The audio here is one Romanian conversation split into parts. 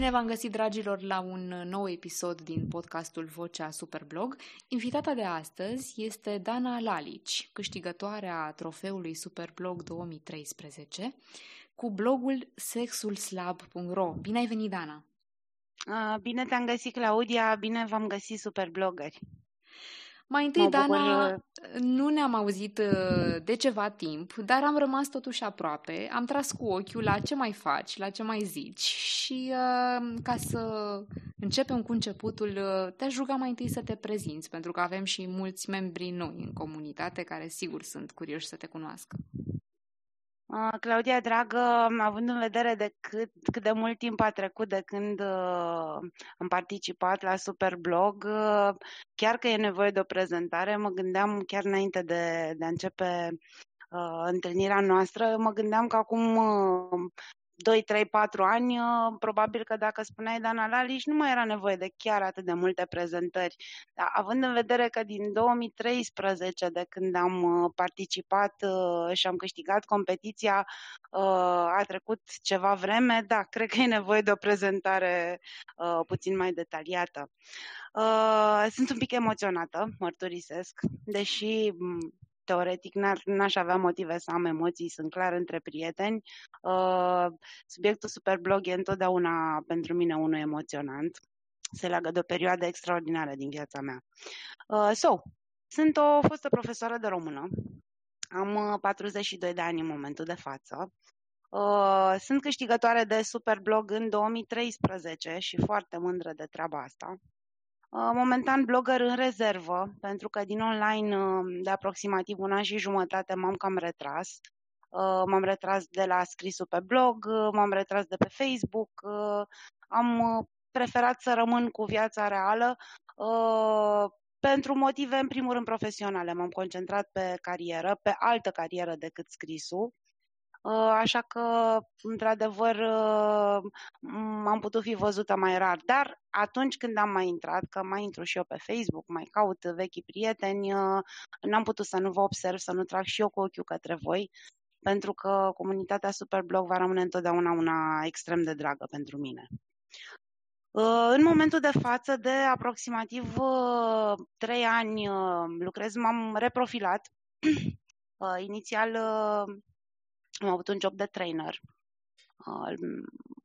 Bine v-am găsit, dragilor, la un nou episod din podcastul Vocea Superblog. Invitata de astăzi este Dana Lalici, câștigătoarea trofeului Superblog 2013, cu blogul sexulslab.ro. Bine ai venit, Dana! Bine te-am găsit, Claudia! Bine v-am găsit, superblogări! Mai întâi, Dana, nu ne-am auzit uh, de ceva timp, dar am rămas totuși aproape. Am tras cu ochiul la ce mai faci, la ce mai zici și uh, ca să începem cu începutul, uh, te-aș ruga mai întâi să te prezinți, pentru că avem și mulți membri noi în comunitate care sigur sunt curioși să te cunoască. Claudia, dragă, având în vedere de cât, cât de mult timp a trecut de când uh, am participat la Superblog, uh, chiar că e nevoie de o prezentare, mă gândeam chiar înainte de, de a începe uh, întâlnirea noastră, mă gândeam că acum uh, 2, 3, 4 ani, uh, probabil că dacă spuneai Dana Laliș, nu mai era nevoie de chiar atât de multe prezentări. Dar având în vedere că din 2013, de când am uh, participat uh, și am câștigat competiția, a trecut ceva vreme, da, cred că e nevoie de o prezentare puțin mai detaliată. Sunt un pic emoționată, mărturisesc, deși teoretic n-aș avea motive să am emoții, sunt clar între prieteni. Uh, subiectul Superblog e întotdeauna pentru mine unul emoționant. Se leagă de o perioadă extraordinară din viața mea. Uh, so, sunt o fostă profesoară de română. Am 42 uh, de ani în momentul de față. Uh, sunt câștigătoare de Superblog în 2013 și foarte mândră de treaba asta. Uh, momentan blogger în rezervă, pentru că din online uh, de aproximativ un an și jumătate m-am cam retras. Uh, m-am retras de la scrisul pe blog, m-am retras de pe Facebook, am preferat să rămân cu viața reală pentru motive, în primul rând, profesionale. M-am concentrat pe carieră, pe altă carieră decât scrisul Uh, așa că, într-adevăr, uh, am putut fi văzută mai rar. Dar atunci când am mai intrat, că mai intru și eu pe Facebook, mai caut vechi prieteni, uh, n-am putut să nu vă observ, să nu trag și eu cu ochiul către voi, pentru că comunitatea Superblog va rămâne întotdeauna una extrem de dragă pentru mine. În momentul de față, de aproximativ trei ani lucrez, m-am reprofilat. Inițial am avut un job de trainer. Uh,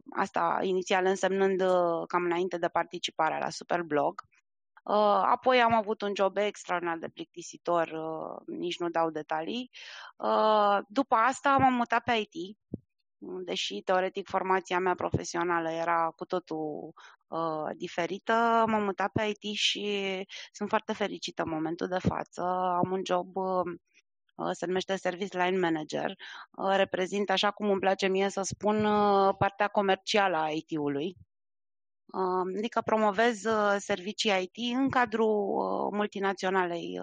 asta inițial însemnând uh, cam înainte de participarea la Superblog. Uh, apoi am avut un job extraordinar de plictisitor, nici nu dau detalii. După asta m-am mutat pe IT, deși teoretic formația mea profesională era cu totul diferită, m-am mutat pe IT și sunt foarte fericită în momentul de față. Am un job Uh, se numește Service Line Manager, uh, reprezintă, așa cum îmi place mie să spun, uh, partea comercială a IT-ului, adică promovez servicii IT în cadrul multinaționalei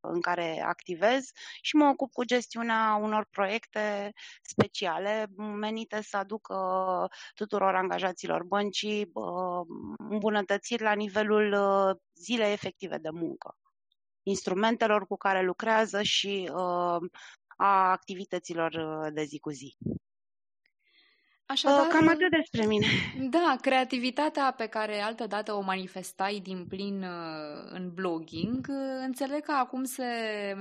în care activez și mă ocup cu gestiunea unor proiecte speciale menite să aducă tuturor angajaților băncii îmbunătățiri la nivelul zilei efective de muncă instrumentelor cu care lucrează și uh, a activităților uh, de zi cu zi. Așadar, uh, Cam atât despre mine. Da, creativitatea pe care altă dată o manifestai din plin în blogging, înțeleg că acum se,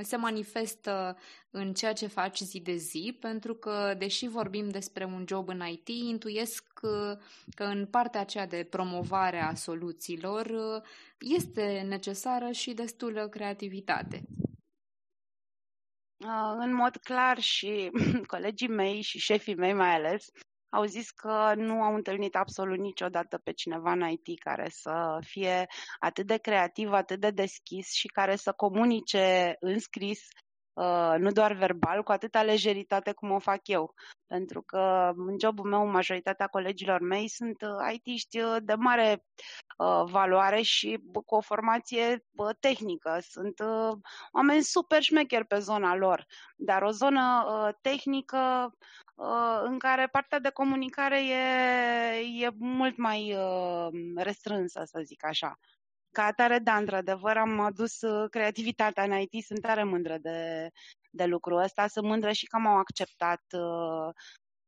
se manifestă în ceea ce faci zi de zi, pentru că, deși vorbim despre un job în IT, intuiesc că, că în partea aceea de promovare a soluțiilor este necesară și destulă creativitate. În mod clar și colegii mei și șefii mei mai ales au zis că nu au întâlnit absolut niciodată pe cineva în IT care să fie atât de creativ, atât de deschis și care să comunice în scris Uh, nu doar verbal, cu atâta lejeritate cum o fac eu. Pentru că în jobul meu, majoritatea colegilor mei sunt uh, IT-ști uh, de mare uh, valoare și cu o formație uh, tehnică. Sunt uh, oameni super șmecheri pe zona lor, dar o zonă uh, tehnică uh, în care partea de comunicare e, e mult mai uh, restrânsă, să zic așa. Ca atare, da, într-adevăr, am adus uh, creativitatea în IT, sunt tare mândră de, de lucrul ăsta, sunt mândră și că m-au acceptat uh,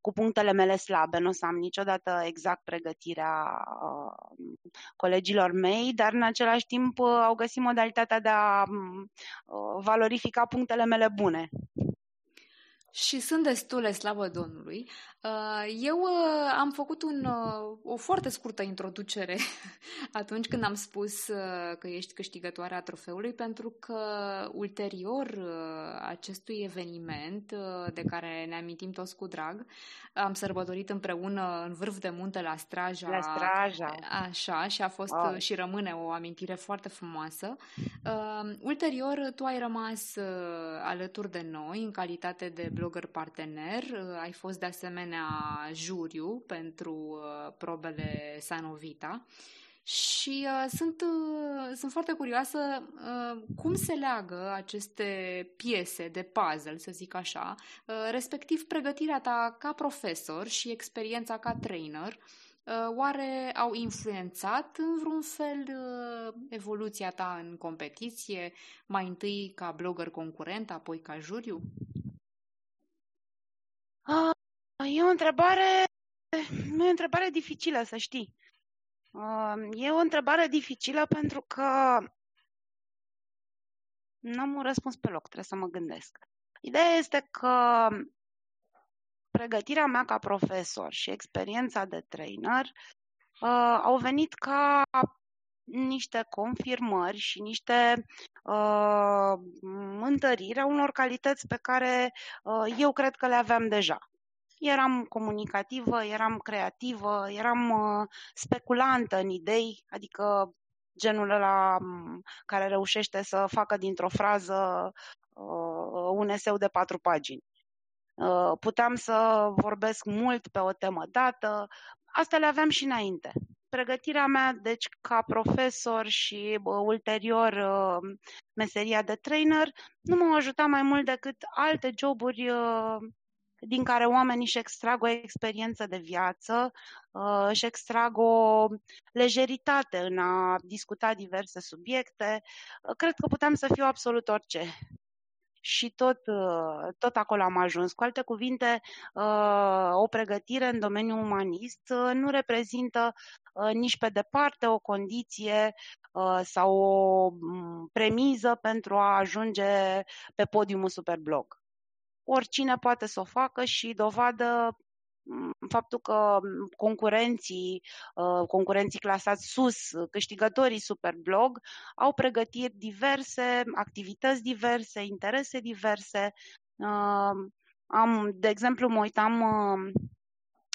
cu punctele mele slabe. Nu o să am niciodată exact pregătirea uh, colegilor mei, dar în același timp uh, au găsit modalitatea de a uh, valorifica punctele mele bune. Și sunt destule, slavă Domnului. Uh, eu uh, am făcut un, uh, o foarte scurtă introducere atunci când am spus că ești câștigătoarea trofeului, pentru că ulterior acestui eveniment, de care ne amintim toți cu drag, am sărbătorit împreună în vârf de munte la Straja. La Straja. Așa, și a fost wow. și rămâne o amintire foarte frumoasă. Ulterior, tu ai rămas alături de noi în calitate de blogger partener, ai fost de asemenea asemenea juriu pentru uh, probele Sanovita și uh, sunt, uh, sunt foarte curioasă uh, cum se leagă aceste piese de puzzle, să zic așa, uh, respectiv pregătirea ta ca profesor și experiența ca trainer, uh, oare au influențat în vreun fel uh, evoluția ta în competiție, mai întâi ca blogger concurent, apoi ca juriu? Uh, E o întrebare, e o întrebare dificilă, să știi. E o întrebare dificilă pentru că nu am un răspuns pe loc, trebuie să mă gândesc. Ideea este că pregătirea mea ca profesor și experiența de trainer uh, au venit ca niște confirmări și niște uh, întăriri a unor calități pe care uh, eu cred că le aveam deja eram comunicativă, eram creativă, eram uh, speculantă în idei, adică genul ăla care reușește să facă dintr-o frază uh, un eseu de patru pagini. Uh, puteam să vorbesc mult pe o temă dată, astea le aveam și înainte. Pregătirea mea, deci, ca profesor și uh, ulterior uh, meseria de trainer, nu m-au ajutat mai mult decât alte joburi uh, din care oamenii își extrag o experiență de viață, uh, își extrag o lejeritate în a discuta diverse subiecte. Uh, cred că puteam să fiu absolut orice. Și tot, uh, tot acolo am ajuns. Cu alte cuvinte, o pregătire în domeniul umanist nu reprezintă nici pe departe o condiție sau o mm, premiză pentru a ajunge pe podiumul Superblog oricine poate să o facă și dovadă mm, faptul că concurenții, uh, concurenții clasați sus, câștigătorii Superblog, au pregătiri diverse, activități diverse, interese diverse. Uh, am, de exemplu, mă uitam uh,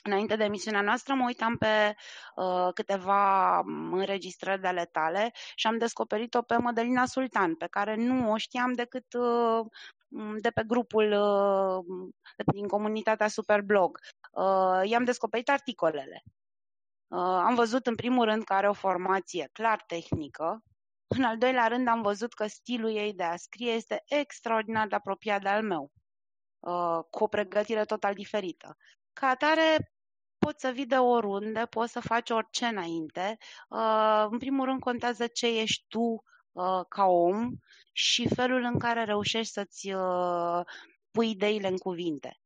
înainte de emisiunea noastră, mă uitam pe uh, câteva înregistrări de ale tale și am descoperit-o pe Mădălina Sultan, pe care nu o știam decât uh, de pe grupul uh, din comunitatea Superblog. Uh, i-am descoperit articolele. Uh, am văzut în primul rând că are o formație clar tehnică, în al doilea rând am văzut că stilul ei de a scrie este extraordinar de apropiat de al meu, cu o pregătire total diferită. Ca atare, poți să vii de oriunde, poți să faci orice înainte. În primul rând contează ce ești tu ca om și felul în care reușești să-ți uh, pui ideile în cuvinte.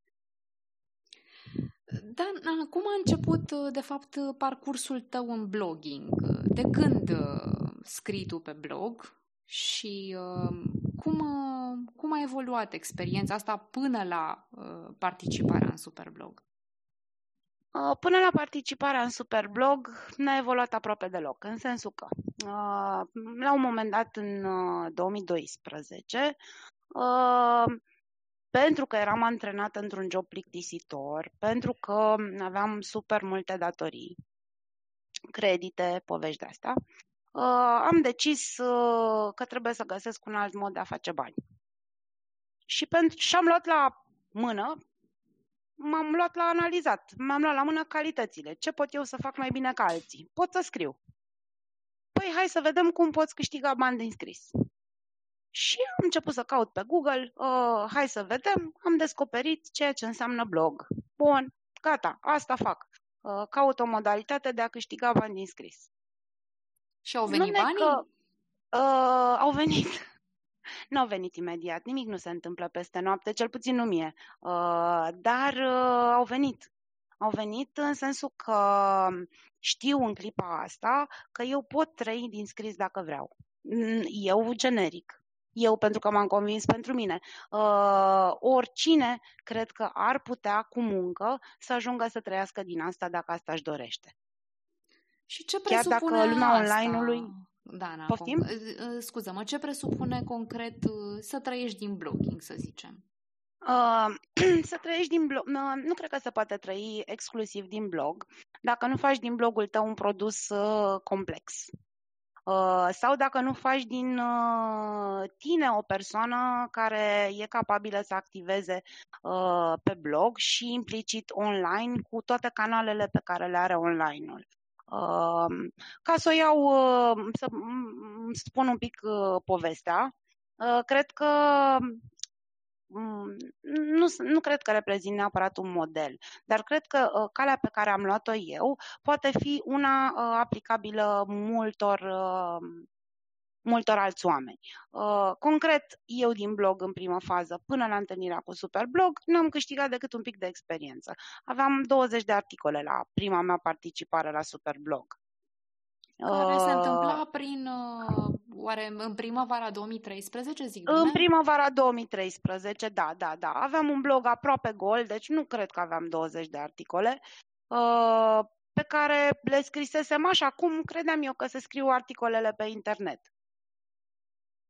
Da, cum a început, uh, de fapt, parcursul tău în blogging? De când uh, scrii tu pe blog și cum, cum a evoluat experiența asta până la participarea în Superblog? Până la participarea în Superblog n-a evoluat aproape deloc, în sensul că la un moment dat în 2012, pentru că eram antrenată într-un job plictisitor, pentru că aveam super multe datorii, credite, povești de asta, am decis că trebuie să găsesc un alt mod de a face bani. Și, pentru, și am luat la mână m-am luat la analizat, m-am luat la mână calitățile. Ce pot eu să fac mai bine ca alții? Pot să scriu. Păi hai să vedem cum poți câștiga bani din scris. Și am început să caut pe Google, uh, hai să vedem, am descoperit ceea ce înseamnă blog. Bun, gata, asta fac. Uh, caut o modalitate de a câștiga bani din scris. Și au venit banii? Că, uh, au venit. Nu au venit imediat, nimic nu se întâmplă peste noapte, cel puțin nu mie, uh, dar uh, au venit. Au venit în sensul că știu în clipa asta că eu pot trăi din scris dacă vreau. Eu generic. Eu pentru că m-am convins pentru mine. Uh, oricine cred că ar putea cu muncă să ajungă să trăiască din asta dacă asta își dorește. Și ce presupune Chiar dacă lumea asta? online-ului Dana, Poftim? con- scuză-mă, ce presupune concret uh, să trăiești din blogging, să zicem? Uh, să trăiești din blog. Uh, nu cred că se poate trăi exclusiv din blog dacă nu faci din blogul tău un produs uh, complex. Uh, sau dacă nu faci din uh, tine o persoană care e capabilă să activeze uh, pe blog și implicit online cu toate canalele pe care le are online-ul. Uh, ca să o iau, uh, să m- spun un pic uh, povestea, uh, cred că mm, nu, nu cred că reprezintă neapărat un model, dar cred că uh, calea pe care am luat-o eu poate fi una uh, aplicabilă multor, uh, multor alți oameni. Uh, concret, eu din blog în primă fază, până la întâlnirea cu Superblog, n-am câștigat decât un pic de experiență. Aveam 20 de articole la prima mea participare la Superblog. Care se Uh, întâmpla prin, uh, oare în primăvara 2013, zic bine? În primăvara 2013, da, da, da. Aveam un blog aproape gol, deci nu cred că aveam 20 de articole, uh, pe care le scrisesem așa cum credeam eu că se scriu articolele pe internet.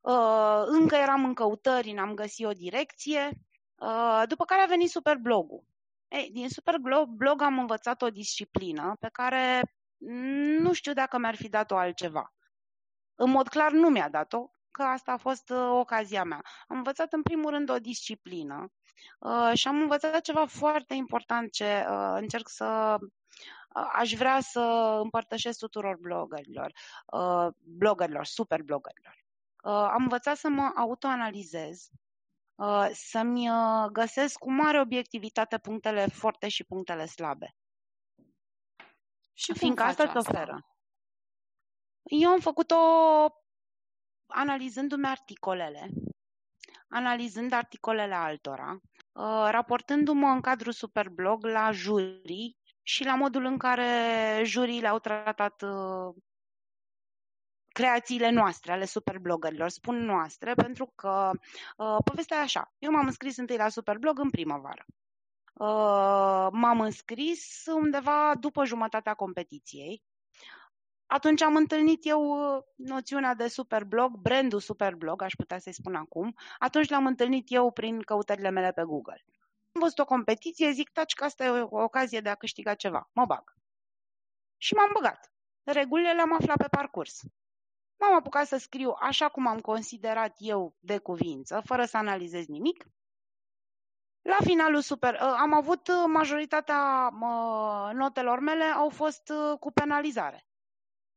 Uh, Încă eram în căutări, n-am găsit o direcție, uh, după care a venit Superblogul. Ei, din Superblog am învățat o disciplină pe care nu știu dacă mi-ar fi dat-o altceva. În mod clar nu mi-a dat-o, că asta a fost uh, ocazia mea. Am învățat în primul rând o disciplină uh, și am învățat ceva foarte important ce uh, încerc să uh, aș vrea să împărtășesc tuturor bloggerilor, uh, bloggerilor, super bloggerilor. Uh, am învățat să mă autoanalizez, uh, să-mi uh, găsesc cu mare obiectivitate punctele forte și punctele slabe. Și cum Fiindcă faci asta îți oferă. Eu am făcut-o analizându-mi articolele, analizând articolele altora, uh, raportându-mă în cadrul Superblog la jurii și la modul în care juriile au tratat uh, creațiile noastre, ale superbloggerilor. Spun noastre pentru că uh, povestea e așa. Eu m-am înscris întâi la Superblog în primăvară. Uh, m-am înscris undeva după jumătatea competiției. Atunci am întâlnit eu uh, noțiunea de superblog, brandul superblog, aș putea să-i spun acum. Atunci l-am întâlnit eu prin căutările mele pe Google. Am văzut o competiție, zic, taci că asta e o ocazie de a câștiga ceva. Mă bag. Și m-am băgat. Regulile le-am aflat pe parcurs. M-am apucat să scriu așa cum am considerat eu de cuvință, fără să analizez nimic. La finalul super, am avut majoritatea notelor mele au fost cu penalizare.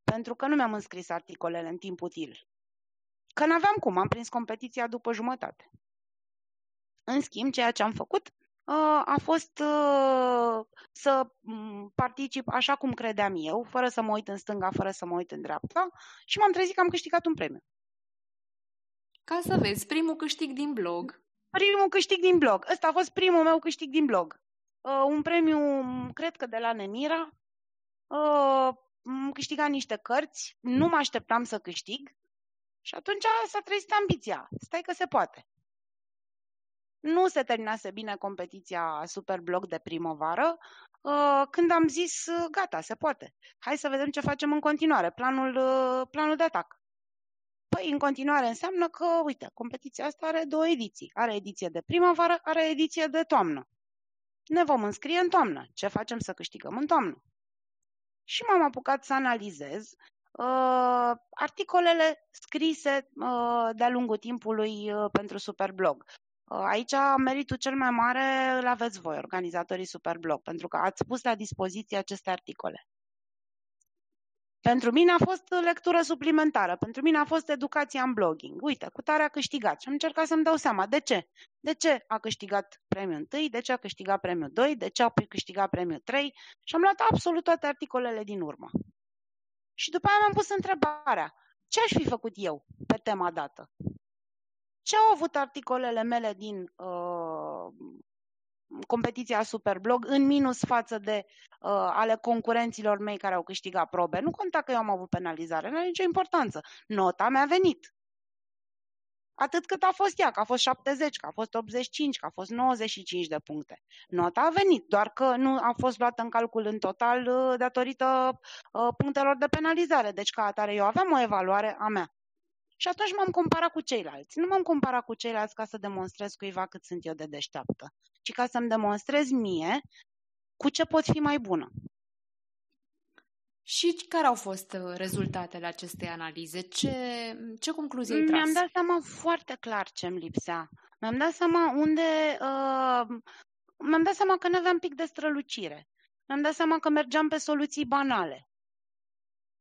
Pentru că nu mi-am înscris articolele în timp util. Că n-aveam cum, am prins competiția după jumătate. În schimb, ceea ce am făcut a fost să particip așa cum credeam eu, fără să mă uit în stânga, fără să mă uit în dreapta și m-am trezit că am câștigat un premiu. Ca să vezi, primul câștig din blog. Primul câștig din blog. Ăsta a fost primul meu câștig din blog. Un premiu, cred că de la Nemira. Am câștigat niște cărți, nu mă așteptam să câștig și atunci s-a trezit ambiția. Stai că se poate. Nu se terminase bine competiția Superblog de primăvară, când am zis, gata, se poate. Hai să vedem ce facem în continuare, planul, planul de atac. Păi, în continuare înseamnă că, uite, competiția asta are două ediții. Are ediție de primăvară, are ediție de toamnă. Ne vom înscrie în toamnă. Ce facem să câștigăm în toamnă? Și m-am apucat să analizez uh, articolele scrise uh, de-a lungul timpului uh, pentru Superblog. Aici meritul cel mai mare îl aveți voi, organizatorii Superblog, pentru că ați pus la dispoziție aceste articole. Pentru mine a fost lectură suplimentară, pentru mine a fost educația în blogging. Uite, cu tare a câștigat și am încercat să-mi dau seama de ce. De ce a câștigat premiul 1, de ce a câștigat premiul 2, de ce a câștigat premiul 3 și am luat absolut toate articolele din urmă. Și după aia mi-am pus întrebarea, ce aș fi făcut eu pe tema dată? Ce au avut articolele mele din uh, competiția Superblog în minus față de uh, ale concurenților mei care au câștigat probe. Nu conta că eu am avut penalizare, nu are nicio importanță. Nota mi-a venit. Atât cât a fost ea, că a fost 70, că a fost 85, că a fost 95 de puncte. Nota a venit, doar că nu a fost luată în calcul în total uh, datorită uh, punctelor de penalizare. Deci ca atare eu aveam o evaluare a mea. Și atunci m-am comparat cu ceilalți. Nu m-am comparat cu ceilalți ca să demonstrez cuiva cât sunt eu de deșteaptă, ci ca să-mi demonstrez mie cu ce pot fi mai bună. Și care au fost uh, rezultatele acestei analize? Ce, ce concluzie ai tras? Mi-am dat seama foarte clar ce îmi lipsea. Mi-am dat seama unde... Uh, mi-am dat seama că nu aveam pic de strălucire. Mi-am dat seama că mergeam pe soluții banale.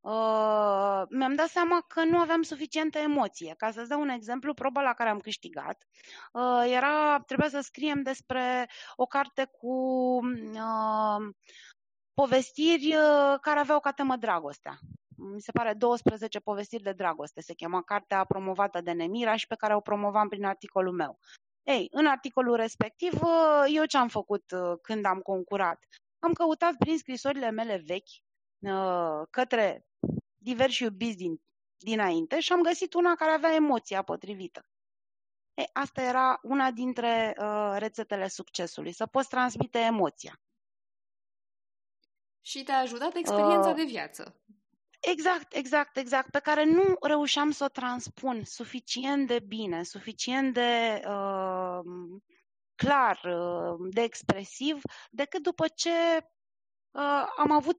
Uh, mi-am dat seama că nu aveam suficientă emoție. Ca să-ți dau un exemplu, proba la care am câștigat uh, era, trebuia să scriem despre o carte cu uh, povestiri uh, care aveau ca temă dragostea. Mi se pare 12 povestiri de dragoste. Se chema cartea promovată de Nemira și pe care o promovam prin articolul meu. Ei, în articolul respectiv, uh, eu ce am făcut uh, când am concurat? Am căutat prin scrisorile mele vechi către diversi iubiți din, dinainte și am găsit una care avea emoția potrivită. E, asta era una dintre uh, rețetele succesului, să poți transmite emoția. Și te-a ajutat experiența uh, de viață. Exact, exact, exact, pe care nu reușeam să o transpun suficient de bine, suficient de uh, clar, uh, de expresiv, decât după ce uh, am avut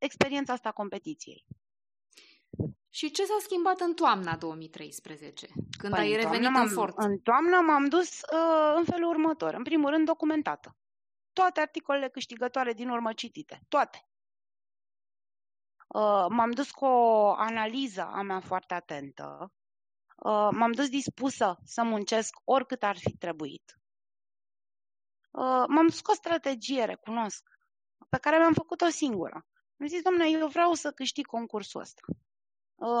experiența asta competiției. Și ce s-a schimbat în toamna 2013, când păi, ai revenit în fort? În toamnă m-am dus uh, în felul următor. În primul rând, documentată toate articolele câștigătoare din urmă citite, toate. Uh, m-am dus cu o analiză a mea foarte atentă, uh, m-am dus dispusă să muncesc oricât ar fi trebuit. Uh, m-am dus cu o strategie, recunosc, pe care mi-am făcut-o singură. Am zis, domnule, eu vreau să câștig concursul ăsta.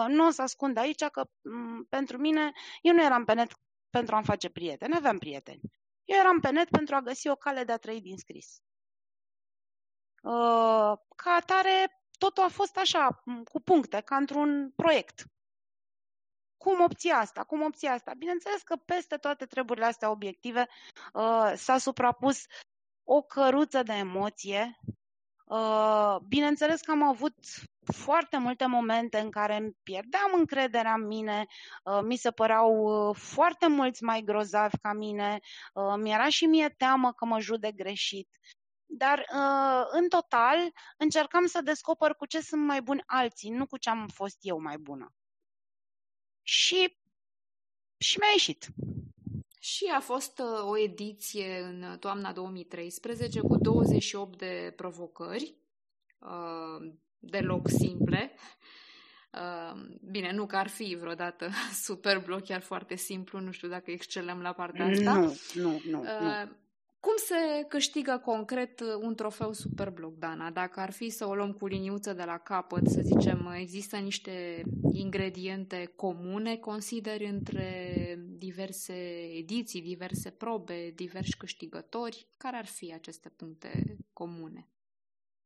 Nu o să ascund aici că m- pentru mine, eu nu eram pe net pentru a-mi face prieteni, aveam prieteni. Eu eram pe net pentru a găsi o cale de a trăi din scris. Uh, ca atare, totul a fost așa, cu puncte, ca într-un proiect. Cum obții asta? Cum obții asta? Bineînțeles că peste toate treburile astea obiective uh, s-a suprapus o căruță de emoție. Uh, bineînțeles că am avut foarte multe momente în care îmi pierdeam încrederea în mine, uh, mi se păreau uh, foarte mulți mai grozavi ca mine, uh, mi-era și mie teamă că mă judec greșit. Dar, în total, încercam să descoper cu ce sunt mai buni alții, nu cu ce am fost eu mai bună. Și, și mi-a ieșit. Și a fost o ediție în toamna 2013 cu 28 de provocări deloc simple. Uh, bine, nu că ar fi vreodată super bloc chiar foarte simplu, nu știu dacă excelăm la partea asta. Nu, nu, nu. Uh, nu. Cum se câștigă concret un trofeu super bloc, Dana? Dacă ar fi să o luăm cu liniuță de la capăt, să zicem, există niște ingrediente comune, consideri, între diverse ediții, diverse probe, diversi câștigători? Care ar fi aceste puncte comune?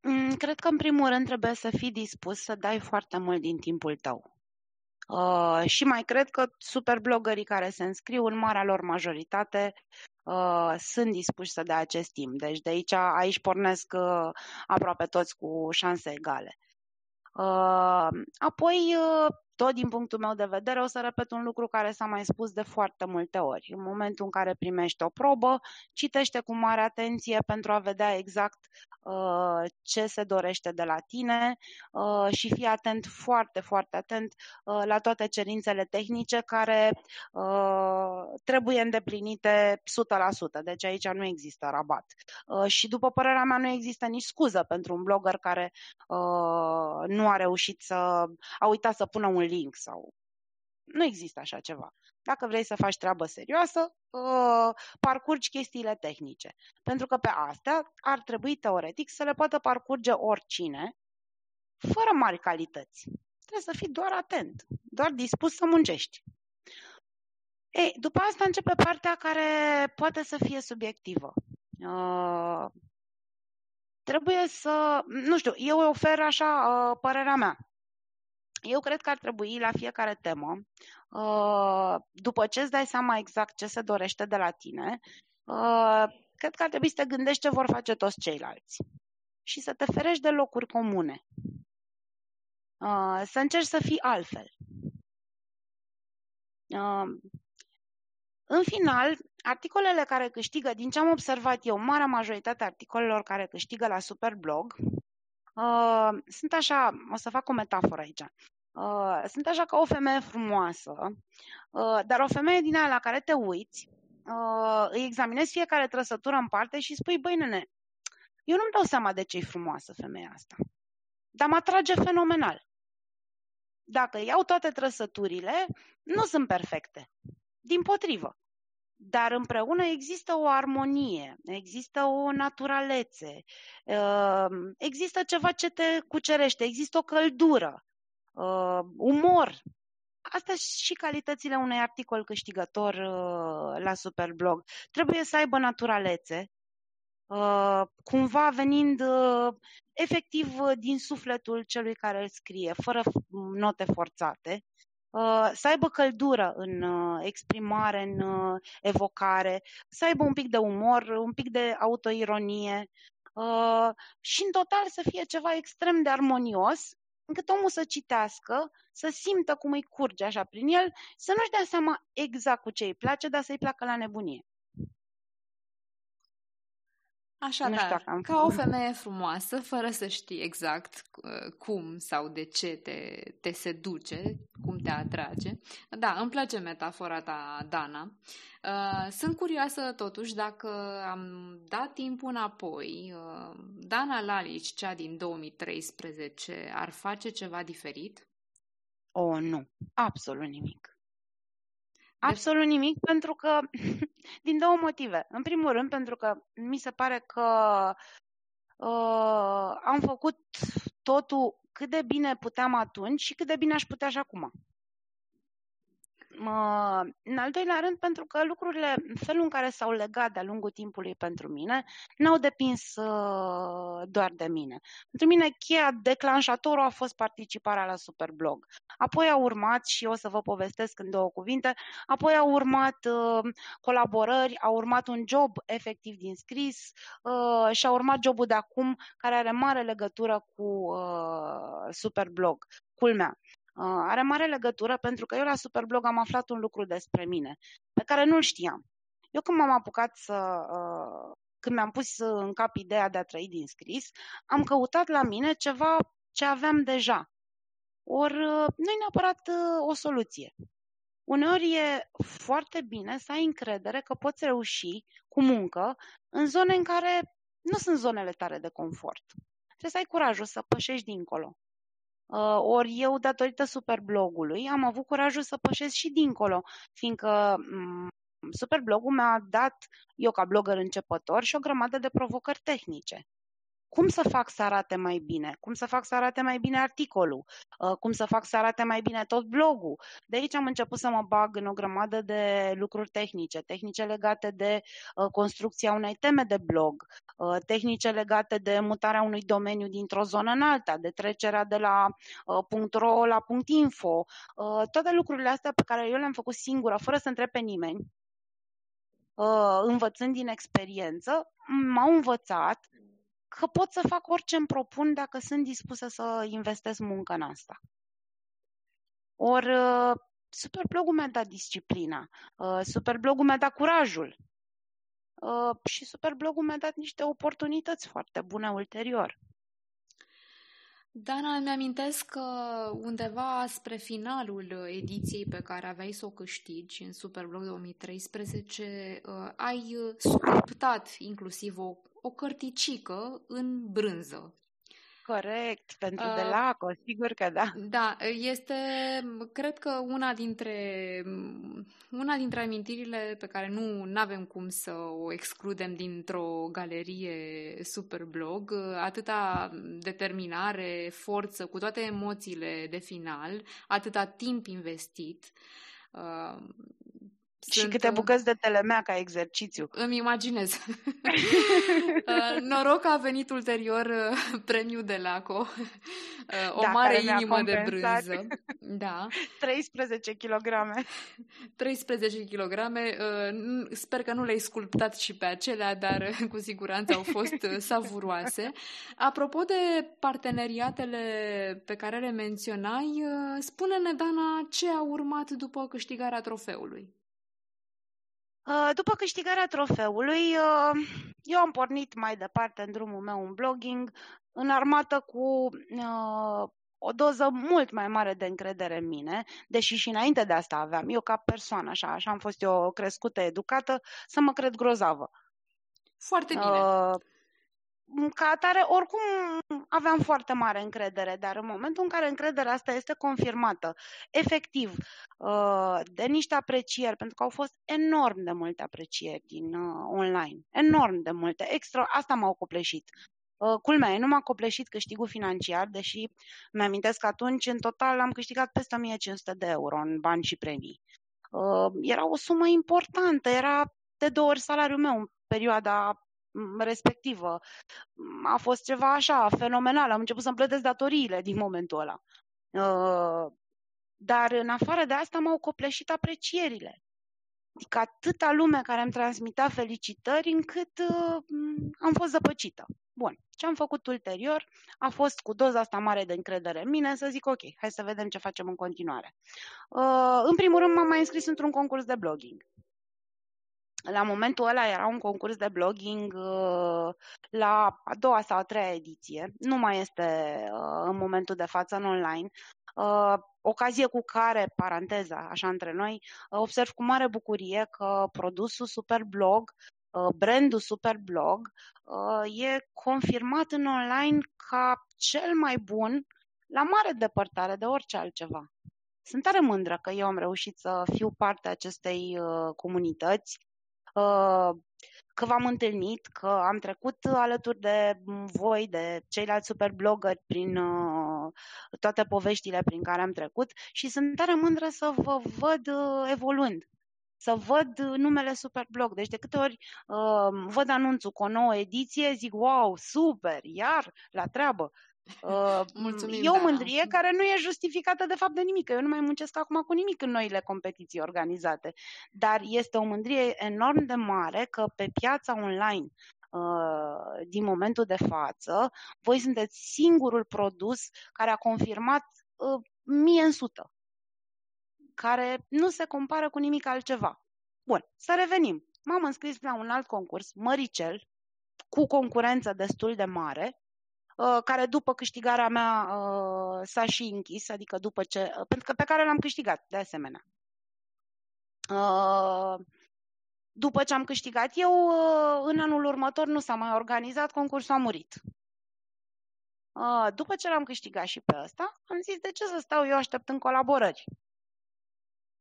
Mm, cred că, în primul rând, trebuie să fii dispus să dai foarte mult din timpul tău. Uh, și mai cred că superblogării care se înscriu, în marea lor majoritate, uh, sunt dispuși să dea acest timp. Deci de aici, aici pornesc uh, aproape toți cu șanse egale. Uh, apoi, uh, tot din punctul meu de vedere, o să repet un lucru care s-a mai spus de foarte multe ori. În momentul în care primești o probă, citește cu mare atenție pentru a vedea exact uh, ce se dorește de la tine uh, și fii atent, foarte, foarte atent uh, la toate cerințele tehnice care uh, trebuie îndeplinite 100%. Deci aici nu există rabat. Uh, și după părerea mea nu există nici scuză pentru un blogger care uh, nu a reușit să a uitat să pună un link sau... Nu există așa ceva. Dacă vrei să faci treabă serioasă, uh, parcurgi chestiile tehnice. Pentru că pe astea ar trebui teoretic să le poată parcurge oricine, fără mari calități. Trebuie să fii doar atent, doar dispus să muncești. Ei, după asta începe partea care poate să fie subiectivă. Uh, trebuie să, nu știu, eu ofer așa uh, părerea mea. Eu cred că ar trebui la fiecare temă, uh, după ce îți dai seama exact ce se dorește de la tine, uh, cred că ar trebui să te gândești ce vor face toți ceilalți și să te ferești de locuri comune. Uh, să încerci să fii altfel. În final, articolele care câștigă, din ce am observat eu, marea majoritate a articolelor care câștigă la Superblog, uh, sunt așa, o să fac o metaforă aici, uh, sunt așa ca o femeie frumoasă, uh, dar o femeie din aia la care te uiți, uh, îi examinezi fiecare trăsătură în parte și spui, băi nene, eu nu-mi dau seama de ce e frumoasă femeia asta, dar mă atrage fenomenal. Dacă iau toate trăsăturile, nu sunt perfecte. Din potrivă. Dar împreună există o armonie, există o naturalețe, ehm, există ceva ce te cucerește, există o căldură, ehm, umor. Astea și calitățile unui articol câștigător uh, la Superblog. Trebuie să aibă naturalețe, uh, cumva venind uh, efectiv din sufletul celui care îl scrie, fără note forțate. Uh, să aibă căldură în uh, exprimare, în uh, evocare, să aibă un pic de umor, un pic de autoironie și în total să fie ceva extrem de armonios, încât omul să citească, să simtă cum îi curge așa prin el, să nu-și dea seama exact cu ce îi place, dar să-i placă la nebunie. Așadar, da, ca o femeie frumoasă, fără să știi exact uh, cum sau de ce te, te seduce, cum te atrage. Da, îmi place metafora ta, Dana. Uh, sunt curioasă totuși dacă am dat timpul înapoi, uh, Dana Lalici, cea din 2013, ar face ceva diferit? O, oh, nu. Absolut nimic. Absolut nimic, pentru că, din două motive. În primul rând, pentru că mi se pare că uh, am făcut totul cât de bine puteam atunci și cât de bine aș putea și acum. În al doilea rând, pentru că lucrurile, felul în care s-au legat de-a lungul timpului pentru mine, n-au depins uh, doar de mine. Pentru mine, cheia declanșatorul a fost participarea la Superblog. Apoi a urmat, și o să vă povestesc în două cuvinte, apoi au urmat uh, colaborări, a urmat un job efectiv din scris uh, și a urmat jobul de acum, care are mare legătură cu Superblog. Culmea, Uh, are mare legătură pentru că eu la Superblog am aflat un lucru despre mine, pe care nu-l știam. Eu când m-am apucat să, uh, când mi-am pus în cap ideea de a trăi din scris, am căutat la mine ceva ce aveam deja. Ori uh, nu e neapărat o soluție. Uneori e foarte bine să ai încredere că poți reuși cu muncă în zone în care nu sunt zonele tare de confort. Trebuie să ai curajul să pășești dincolo. Uh, ori eu, datorită superblogului, am avut curajul să pășesc și dincolo, fiindcă mm, superblogul mi-a dat, eu ca blogger începător, și o grămadă de provocări tehnice cum să fac să arate mai bine, cum să fac să arate mai bine articolul, uh, cum să fac să arate mai bine tot blogul. De aici am început să mă bag în o grămadă de lucruri tehnice, tehnice legate de uh, construcția unei teme de blog, uh, tehnice legate de mutarea unui domeniu dintr-o zonă în alta, de trecerea de la .ro la .info, toate lucrurile astea pe care eu le-am făcut singură, fără să întreb pe nimeni, învățând din experiență, m-au învățat că pot să fac orice îmi propun dacă sunt dispusă să investesc muncă în asta. Ori uh, Superblogul mi-a dat disciplina, uh, Superblogul mi-a dat curajul uh, și Superblogul mi-a dat niște oportunități foarte bune ulterior. Dana, îmi amintesc că undeva spre finalul ediției pe care aveai să o câștigi în Superblog 2013, ai sculptat inclusiv o o cărticică în brânză. Corect, pentru uh, de laco, sigur că da. Da, este, cred că una dintre, una dintre amintirile pe care nu avem cum să o excludem dintr-o galerie super blog, atâta determinare, forță, cu toate emoțiile de final, atâta timp investit. Uh, Sunt... Și câte uh, bucăți de telemea ca exercițiu. Îmi imaginez. Uh, noroc că a venit ulterior uh, premiul de LACO, o da, mare inimă de brânză. Da. 13 kg. 13 kg. Sper că nu le-ai sculptat și pe acelea, dar cu siguranță au fost savuroase. Apropo de parteneriatele pe care le menționai, spune-ne, Dana, ce a urmat după câștigarea trofeului? Uh, după câștigarea trofeului, uh, eu am pornit mai departe în drumul meu în blogging, în armată cu uh, o doză mult mai mare de încredere în mine, deși și înainte de asta aveam. Eu ca persoană, așa, așa am fost eu crescută, educată, să mă cred grozavă. Foarte bine. Uh, ca atare, oricum aveam foarte mare încredere, dar în momentul în care încrederea asta este confirmată, efectiv, uh, de niște aprecieri, pentru că au fost enorm de multe aprecieri din uh, online, enorm de multe, extra, asta m-au copleșit. Uh, culmea, nu m-a copleșit câștigul financiar, deși mi-amintesc că atunci, în total, am câștigat peste 1500 de euro în bani și premii. Era o sumă importantă, era de două ori salariul meu în perioada respectivă. A fost ceva așa, fenomenal. Am început să-mi plătesc datoriile din momentul ăla. Uh, dar în afară de asta m-au copleșit aprecierile. Adică atâta lume care îmi transmitea felicitări încât uh, am fost zăpăcită. Bun, ce am făcut ulterior a fost cu doza asta mare de încredere în mine să zic ok, hai să vedem ce facem în continuare. Uh, în primul rând m-am mai înscris într-un concurs de blogging la momentul ăla era un concurs de blogging uh, la a doua sau a treia ediție. Nu mai este uh, în momentul de față în online. Uh, ocazie cu care, paranteza, așa între noi, observ cu mare bucurie că produsul Superblog, brandul Superblog, e confirmat în online ca cel mai bun la mare depărtare de orice altceva. Sunt tare mândră că eu am reușit să fiu parte acestei comunități că v-am întâlnit, că am trecut alături de voi, de ceilalți superblogări prin uh, toate poveștile prin care am trecut și sunt tare mândră să vă văd uh, evoluând să văd numele Superblog. Deci de câte ori uh, văd anunțul cu o nouă ediție, zic, wow, super, iar la treabă. Uh, Mulțumim, e o mândrie da. care nu e justificată de fapt de nimic. Eu nu mai muncesc acum cu nimic în noile competiții organizate. Dar este o mândrie enorm de mare că pe piața online uh, din momentul de față, voi sunteți singurul produs care a confirmat uh, mie în sută, care nu se compară cu nimic altceva. Bun, să revenim. M-am înscris la un alt concurs, Măricel, cu concurență destul de mare, Uh, care după câștigarea mea uh, s-a și închis, adică după ce, uh, pentru că pe care l-am câștigat de asemenea. După ce am câștigat eu, în anul următor nu s-a mai organizat, concursul a murit. După ce l-am câștigat și pe ăsta, am zis de ce să stau eu așteptând colaborări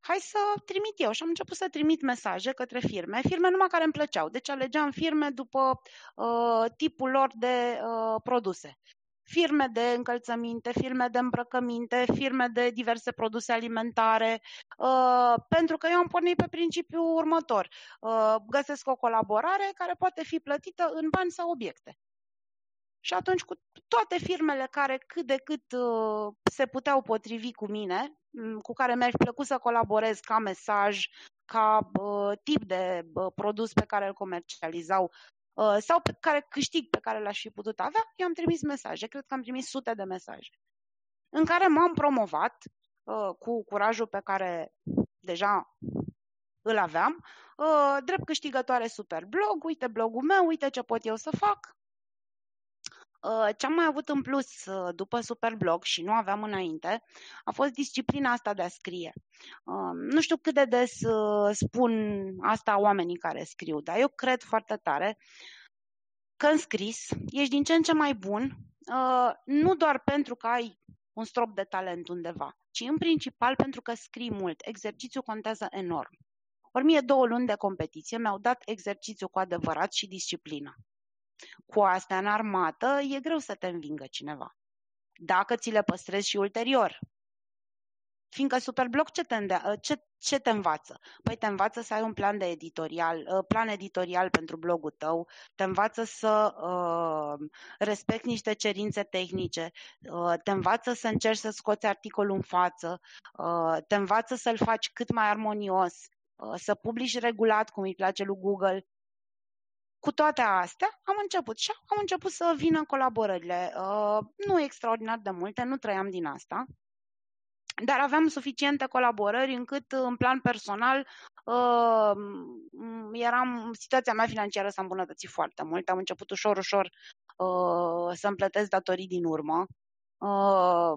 hai să trimit eu. Și am început să trimit mesaje către firme, firme numai care îmi plăceau. Deci alegeam firme după uh, tipul lor de uh, produse. Firme de încălțăminte, firme de îmbrăcăminte, firme de diverse produse alimentare, uh, pentru că eu am pornit pe principiul următor. Uh, găsesc o colaborare care poate fi plătită în bani sau obiecte. Și atunci cu toate firmele care cât de cât uh, se puteau potrivi cu mine, cu care mi-ar fi plăcut să colaborez ca mesaj, ca uh, tip de uh, produs pe care îl comercializau uh, sau pe care câștig pe care l-aș fi putut avea, eu am trimis mesaje, cred că am trimis sute de mesaje, în care m-am promovat uh, cu curajul pe care deja îl aveam, uh, drept câștigătoare super blog, uite blogul meu, uite ce pot eu să fac, Uh, ce am mai avut în plus uh, după Superblog și nu aveam înainte a fost disciplina asta de a scrie. Uh, nu știu cât de des spun asta oamenii care scriu, dar eu cred foarte tare că în scris ești din ce în ce mai bun, nu doar pentru că ai un strop de talent undeva, ci în principal pentru că scrii mult. Exercițiul contează enorm. Ori mie două luni de competiție mi-au dat exercițiu cu adevărat și disciplină cu astea în armată, e greu să te învingă cineva. Dacă ți le păstrezi și ulterior. Fiindcă Superblog ce te, îndea, ce, ce te învață? Păi te învață să ai un plan de editorial, plan editorial pentru blogul tău, te învață să uh, respecti niște cerințe tehnice, uh, te învață să încerci să scoți articolul în față, uh, te învață să-l faci cât mai armonios, uh, să publici regulat, cum îi place lui Google, cu toate astea, am început și am început să vină colaborările. Uh, nu extraordinar de multe, nu trăiam din asta, dar aveam suficiente colaborări încât, în plan personal, uh, eram, situația mea financiară s-a îmbunătățit foarte mult. Am început ușor, ușor uh, să-mi plătesc datorii din urmă. Uh,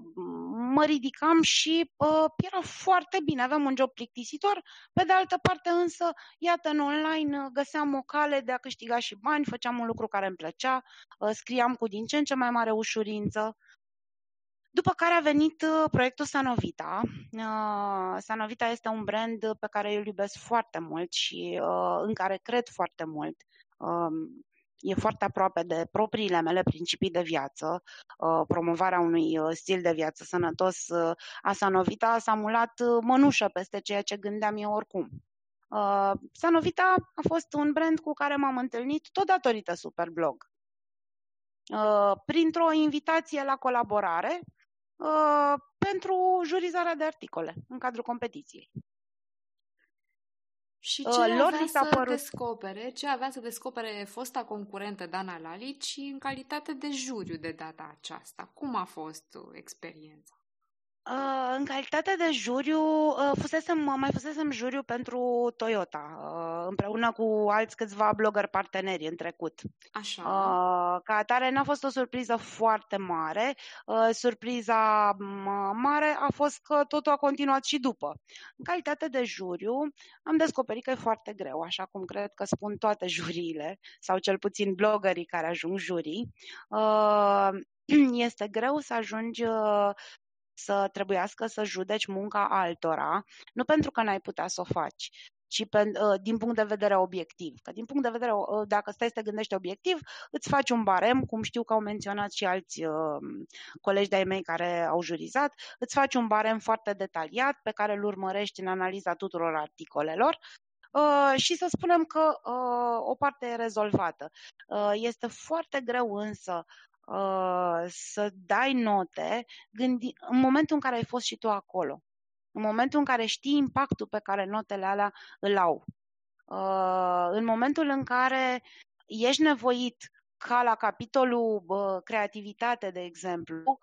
mă ridicam și uh, era foarte bine, aveam un job plictisitor, pe de altă parte însă, iată, în online uh, găseam o cale de a câștiga și bani, făceam un lucru care îmi plăcea, scriam cu din ce în ce mai mare ușurință, după care a venit proiectul Sanovita. Sanovita este un brand pe care îl iubesc foarte mult și în care cred foarte mult. Um, e foarte aproape de propriile mele principii de viață, uh, promovarea unui uh, stil de viață sănătos. Uh, Asanovita s-a mulat mănușă peste ceea ce gândeam eu oricum. Sanovita a fost un brand cu care m-am întâlnit tot datorită Superblog. Printr-o invitație la colaborare pentru jurizarea de articole în cadrul competiției. Și ce uh, lor avea să părut... descopere, ce avea să descopere fosta concurentă Dana Lalici în calitate de juriu de data aceasta? Cum a fost uh, experiența? Uh, în calitate de juriu, uh, fusesem, mai fusesem juriu pentru Toyota, uh, împreună cu alți câțiva blogger parteneri în trecut. Așa. Ca atare, n-a fost o surpriză foarte mare. Surpriza mare a fost că totul a continuat și după. În calitate de juriu, am descoperit că e foarte greu, așa cum cred că spun toate juriile, sau cel puțin bloggerii care ajung jurii. Este greu să ajungi să trebuiască să judeci munca altora, nu pentru că n-ai putea să o faci, ci pe, ă, din punct de vedere obiectiv. Că din punct de vedere, ă, dacă stai să te gândești obiectiv, îți faci un barem, cum știu că au menționat și alți uh, colegi de-ai mei care au jurizat, îți faci un barem foarte detaliat pe care îl urmărești în analiza tuturor articolelor Uh, și să spunem că uh, o parte e rezolvată. Uh, este foarte greu însă Uh, să dai note gândi, în momentul în care ai fost și tu acolo. În momentul în care știi impactul pe care notele alea îl au. Uh, în momentul în care ești nevoit ca la capitolul uh, creativitate, de exemplu,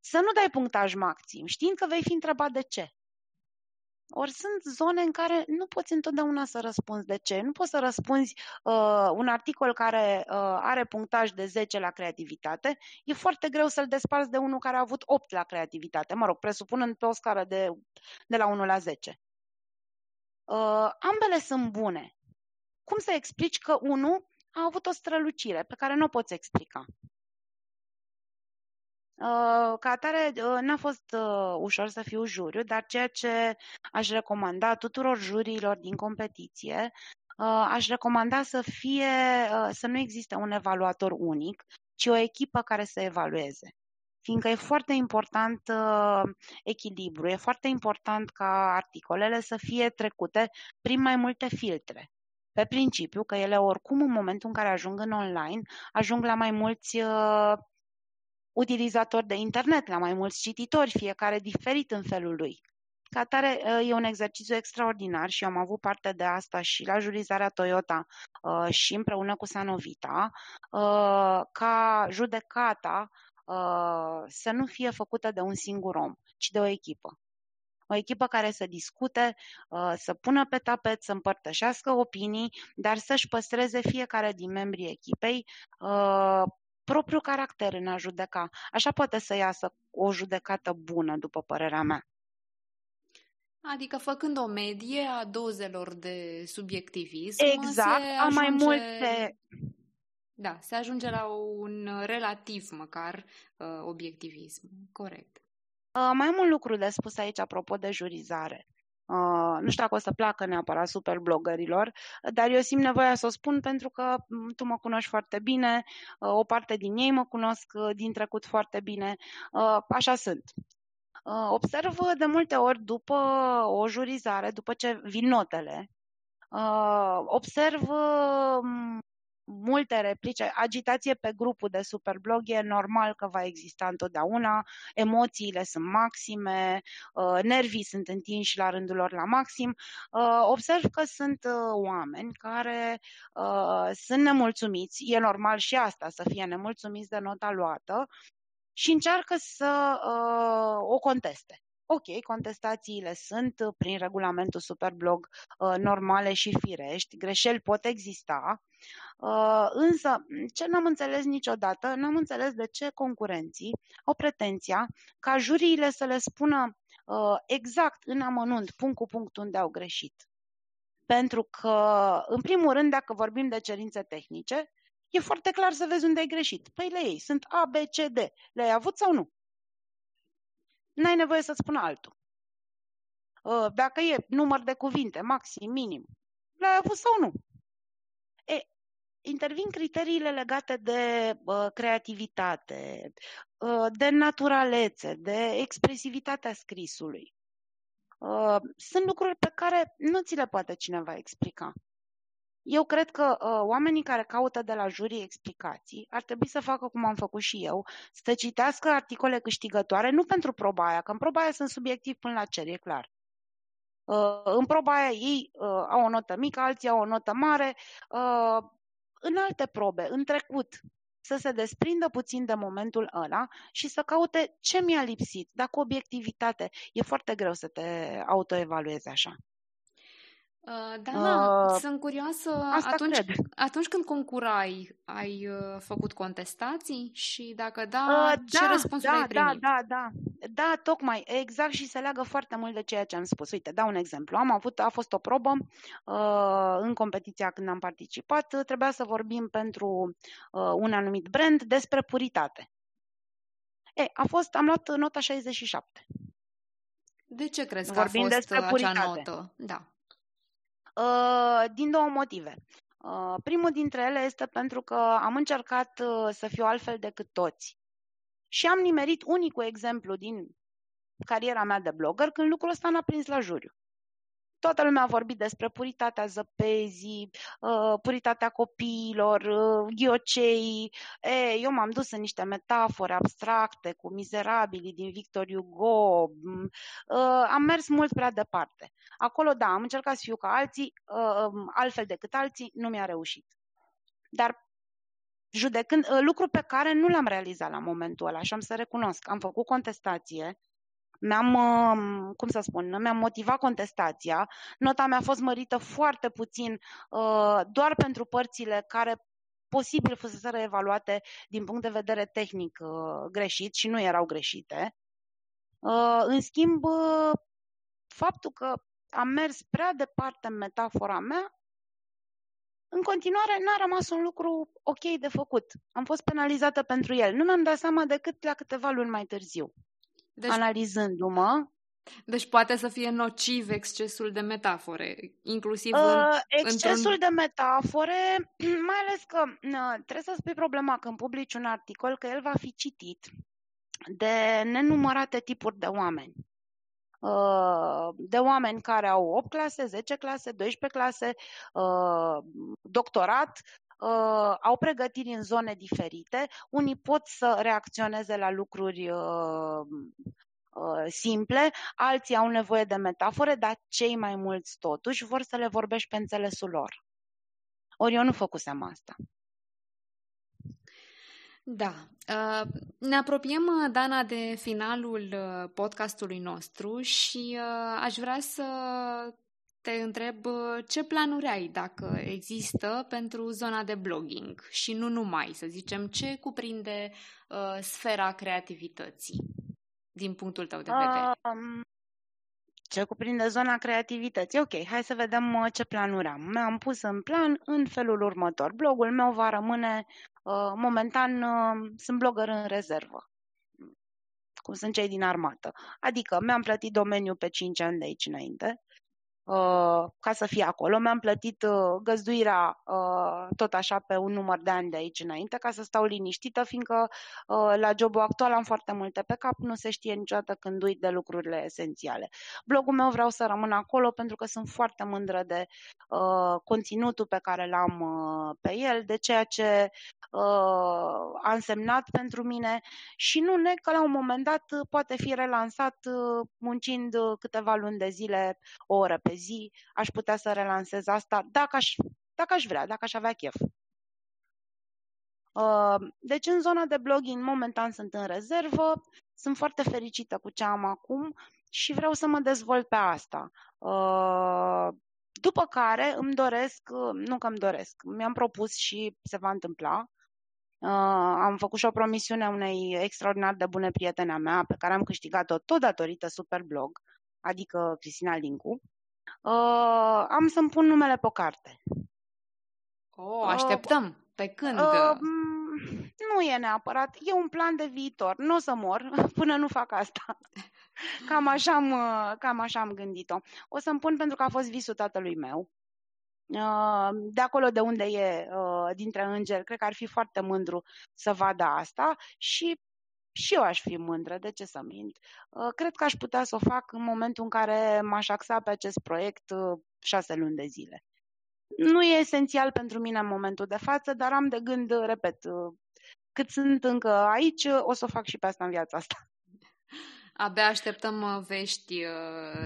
să nu dai punctaj maxim, știind că vei fi întrebat de ce. Ori sunt zone în care nu poți întotdeauna să răspunzi de ce. Nu poți să răspunzi uh, un articol care uh, are punctaj de 10 la creativitate. E foarte greu să-l desparți de unul care a avut 8 la creativitate. Mă rog, presupunând pe o scară de, de la 1 la 10. Uh, ambele sunt bune. Cum să explici că unul a avut o strălucire pe care nu o poți explica? Uh, ca atare, uh, n-a fost uh, ușor să fiu juriu, dar ceea ce aș recomanda tuturor juriilor din competiție, aș recomanda să fie, să nu existe un evaluator unic, ci o echipă care să evalueze. Fiindcă e foarte important echilibru, e foarte important ca articolele să fie trecute prin mai multe filtre pe principiu că ele oricum în momentul în care ajung în online, ajung la mai mulți utilizatori de internet, la mai mulți cititori, fiecare diferit în felul lui. Ca atare, e un exercițiu extraordinar și am avut parte de asta și la jurizarea Toyota uh, și împreună cu Sanovita, uh, ca judecata uh, să nu fie făcută de un singur om, ci de o echipă. O echipă care să discute, să pună pe tapet, să împărtășească opinii, dar să-și păstreze fiecare din membrii echipei propriul caracter în a judeca. Așa poate să iasă o judecată bună, după părerea mea. Adică făcând o medie a dozelor de subiectivism, exact, se a mai multe... Da, se ajunge la un relativ măcar uh, obiectivism. Corect. Uh, mai am un lucru de spus aici apropo de jurizare. Uh, nu știu dacă o să placă neapărat super blogărilor, dar eu simt nevoia să o spun pentru că mm, tu mă cunoști foarte bine, uh, o parte din ei mă cunosc uh, din trecut foarte bine, uh, așa sunt. Uh, observ de multe ori după o jurizare, după ce vin notele, uh, observ um, multe replici, agitație pe grupul de superblog e normal că va exista întotdeauna, emoțiile sunt maxime, uh, nervii sunt întinși la rândul lor la maxim. Observ că sunt oameni care sunt nemulțumiți, e normal și asta să fie nemulțumiți de nota luată, și încearcă să uh, o conteste. Ok, contestațiile sunt uh, prin regulamentul Superblog uh, normale și firești, greșeli pot exista, uh, însă ce n-am înțeles niciodată, n-am înțeles de ce concurenții au pretenția ca juriile să le spună uh, exact în amănunt, punct cu punct, unde au greșit. Pentru că, în primul rând, dacă vorbim de cerințe tehnice, e foarte clar să vezi unde ai greșit. Păi le ei, sunt A, B, C, D. Le-ai avut sau nu? N-ai nevoie să-ți spună altul. Ă, dacă e număr de cuvinte, maxim, minim, le-ai avut sau nu? E, intervin criteriile legate de uh, creativitate, uh, de naturalețe, de expresivitatea scrisului. Uh, sunt lucruri pe care nu ți le poate cineva explica. Eu cred că uh, oamenii care caută de la jurii explicații ar trebui să facă cum am făcut și eu, să citească articole câștigătoare, nu pentru proba aia, că în proba aia sunt subiectiv până la cer, e clar. Uh, în proba aia ei uh, au o notă mică, alții au o notă mare. Uh, în alte probe, în trecut, să se desprindă puțin de momentul ăla și să caute ce mi-a lipsit, dacă obiectivitate. E foarte greu să te autoevaluezi așa. Uh, da, uh, sunt curioasă. Atunci, atunci când concurai, ai uh, făcut contestații și dacă da, uh, ce da, răspunsuri da, ai primit? Da, da, da. Da, tocmai, exact și se leagă foarte mult de ceea ce am spus. Uite, dau un exemplu. Am avut, a fost o probă uh, în competiția când am participat. Trebuia să vorbim pentru uh, un anumit brand despre puritate. E, a fost, am luat nota 67. De ce crezi că Vorbim a fost despre acea notă? Da. Uh, din două motive. Uh, primul dintre ele este pentru că am încercat uh, să fiu altfel decât toți. Și am nimerit unicul exemplu din cariera mea de blogger când lucrul ăsta n-a prins la juriu. Toată lumea a vorbit despre puritatea zăpezii, puritatea copiilor, ghiocei. E, eu m-am dus în niște metafore abstracte cu mizerabilii din Victor Hugo. Am mers mult prea departe. Acolo, da, am încercat să fiu ca alții, uh, um, altfel decât alții, nu mi-a reușit. Dar judecând, uh, lucru pe care nu l-am realizat la momentul ăla și am să recunosc. Am făcut contestație, mi-am, um, cum să spun, mi-am motivat contestația, nota mea a fost mărită foarte puțin uh, doar pentru părțile care posibil fusese evaluate din punct de vedere tehnic greșit și nu erau greșite. În schimb, faptul că am mers prea departe în metafora mea, în continuare n-a rămas un lucru ok de făcut. Am fost penalizată pentru el. Nu mi-am dat seama decât la câteva luni mai târziu. Deci, analizându-mă. Deci poate să fie nociv excesul de metafore, inclusiv uh, în, Excesul într-un... de metafore, mai ales că uh, trebuie să spui problema când publici un articol, că el va fi citit de nenumărate tipuri de oameni. Uh, de oameni care au 8 clase, 10 clase, 12 clase, uh, doctorat, uh, au pregătiri în zone diferite. Unii pot să reacționeze la lucruri simple, alții au nevoie de metafore, dar cei mai mulți totuși vor să le vorbești pe înțelesul lor. Ori eu nu făcusem asta. Da. Uh, ne apropiem, uh, Dana, de finalul uh, podcastului nostru și aș vrea să te întreb ce planuri ai, dacă există, pentru zona de blogging și nu numai, să zicem, ce cuprinde sfera creativității din punctul tău de vedere? Um, ce cuprinde zona creativității. Ok, hai să vedem ce planuri am. Mi-am pus în plan în felul următor. Blogul meu va rămâne Uh, momentan uh, sunt blogger în rezervă, cum sunt cei din armată. Adică mi-am plătit domeniul pe 5 ani de aici înainte, uh, ca să fie acolo. Mi-am plătit uh, găzduirea uh, tot așa pe un număr de ani de aici înainte ca să stau liniștită, fiindcă uh, la jobul actual am foarte multe pe cap, nu se știe niciodată când uit de lucrurile esențiale. Blogul meu vreau să rămân acolo pentru că sunt foarte mândră de uh, conținutul pe care l-am uh, pe el, de ceea ce uh, a însemnat pentru mine și nu neg că la un moment dat poate fi relansat uh, muncind câteva luni de zile, o oră pe zi, aș putea să relansez asta dacă aș, dacă aș vrea, dacă aș avea chef. Uh, deci în zona de blogging momentan sunt în rezervă, sunt foarte fericită cu ce am acum și vreau să mă dezvolt pe asta. Uh, după care îmi doresc, nu că îmi doresc, mi-am propus și se va întâmpla, Uh, am făcut și o promisiune unei extraordinar de bune prietene a mea, pe care am câștigat-o tot datorită Superblog, adică Cristina Lincu. Uh, am să-mi pun numele pe o carte. Oh, așteptăm. Uh, pe când? Uh, nu e neapărat. E un plan de viitor. Nu o să mor până nu fac asta. Cam așa am, cam așa am gândit-o. O să-mi pun pentru că a fost visul tatălui meu de acolo de unde e dintre îngeri, cred că ar fi foarte mândru să vadă asta și și eu aș fi mândră, de ce să mint? Cred că aș putea să o fac în momentul în care m-aș axa pe acest proiect șase luni de zile. Nu e esențial pentru mine în momentul de față, dar am de gând, repet, cât sunt încă aici, o să o fac și pe asta în viața asta. Abia așteptăm vești,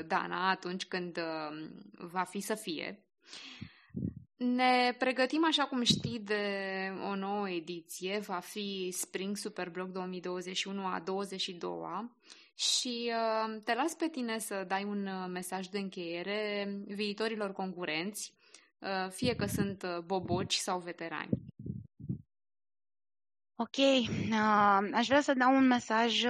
Dana, atunci când va fi să fie. Ne pregătim, așa cum știi, de o nouă ediție. Va fi Spring Superblog 2021 a 22-a și uh, te las pe tine să dai un uh, mesaj de încheiere viitorilor concurenți, uh, fie că sunt boboci sau veterani. Ok, aș vrea să dau un mesaj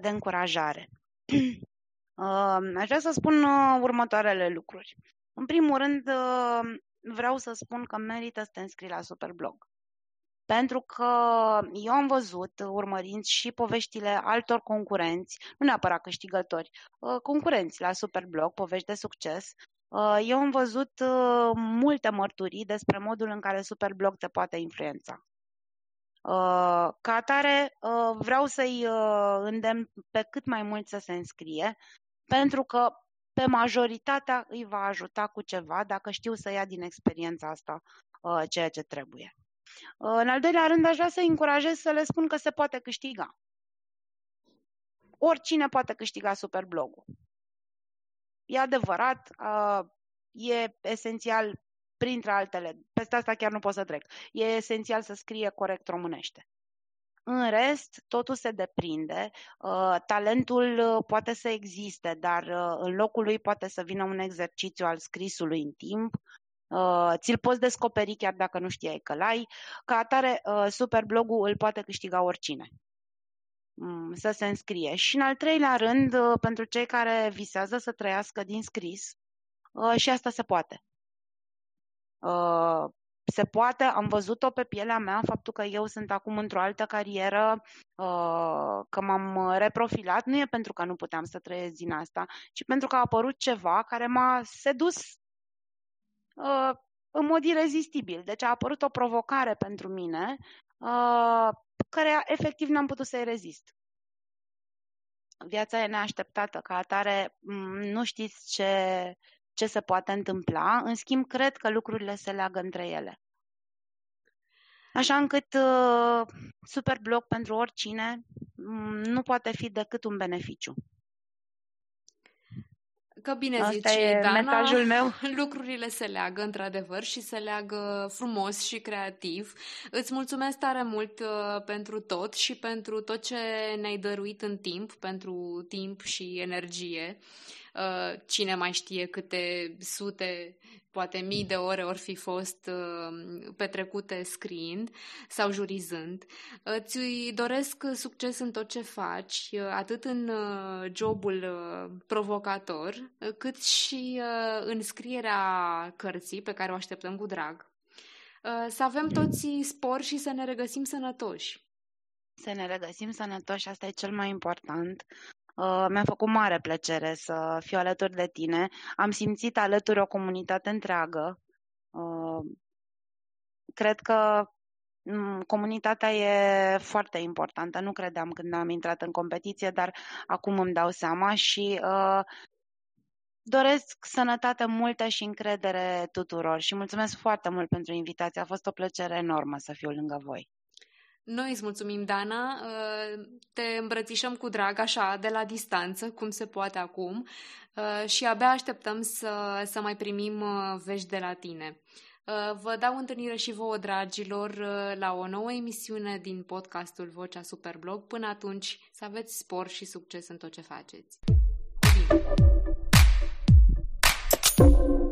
de încurajare. aș vrea să spun următoarele lucruri. În primul rând, uh, vreau să spun că merită să te înscrii la Superblog. Pentru că eu am văzut, urmărind și poveștile altor concurenți, nu neapărat câștigători, uh, concurenți la Superblog, povești de succes, uh, eu am văzut multe mărturii despre modul în care Superblog te poate influența. Ca atare, vreau să-i îndemn pe cât mai mult să se înscrie, pentru că pe majoritatea îi va ajuta cu ceva dacă știu să ia din experiența asta uh, ceea ce trebuie. Uh, în al doilea rând, aș vrea să încurajez să le spun că se poate câștiga. Oricine poate câștiga superblogul. E adevărat, uh, e esențial, printre altele, peste asta chiar nu pot să trec, e esențial să scrie corect românește. În rest, totul se deprinde. Uh, talentul uh, poate să existe, dar uh, în locul lui poate să vină un exercițiu al scrisului în timp. Ți-l poți descoperi chiar dacă nu știai că l-ai. Ca atare, superblogul îl poate câștiga oricine mm, să se înscrie. Și în al treilea rând, pentru cei care visează să trăiască din scris, și asta se poate se poate, am văzut-o pe pielea mea, faptul că eu sunt acum într-o altă carieră, uh, că m-am reprofilat, nu e pentru că nu puteam să trăiesc din asta, ci pentru că a apărut ceva care m-a sedus uh, în mod irezistibil. Deci a apărut o provocare pentru mine uh, care efectiv n-am putut să-i rezist. Viața e neașteptată, ca atare nu știți ce, ce se poate întâmpla, în schimb cred că lucrurile se leagă între ele. Așa încât uh, Superblog pentru oricine mm, nu poate fi decât un beneficiu. Că bine Asta zici, e Dana, mesajul meu. lucrurile se leagă într-adevăr și se leagă frumos și creativ. Îți mulțumesc tare mult uh, pentru tot și pentru tot ce ne-ai dăruit în timp, pentru timp și energie. Uh, cine mai știe câte sute, poate mii de ore ori fi fost uh, petrecute scriind sau jurizând. Îți doresc succes în tot ce faci, uh, atât în jobul provocator, cât și în scrierea cărții pe care o așteptăm cu drag. Să avem toți spor și să ne regăsim sănătoși. Să ne regăsim sănătoși, asta e cel mai important. Uh, mi-a făcut mare plăcere să fiu alături de tine. Am simțit alături o comunitate întreagă. Uh, cred că mm, comunitatea e foarte importantă. Nu credeam când am intrat în competiție, dar acum îmi dau seama și uh, doresc sănătate multă și încredere tuturor și mulțumesc foarte mult pentru invitație. A fost o plăcere enormă să fiu lângă voi. Noi îți mulțumim, Dana. Uh, te îmbrățișăm cu drag, așa, de la distanță, cum se poate acum, uh, și abia așteptăm să, să mai primim uh, vești de la tine. Vă dau întâlnire și vouă, dragilor, la o nouă emisiune din podcastul Vocea Superblog. Până atunci, să aveți spor și succes în tot ce faceți. Bine!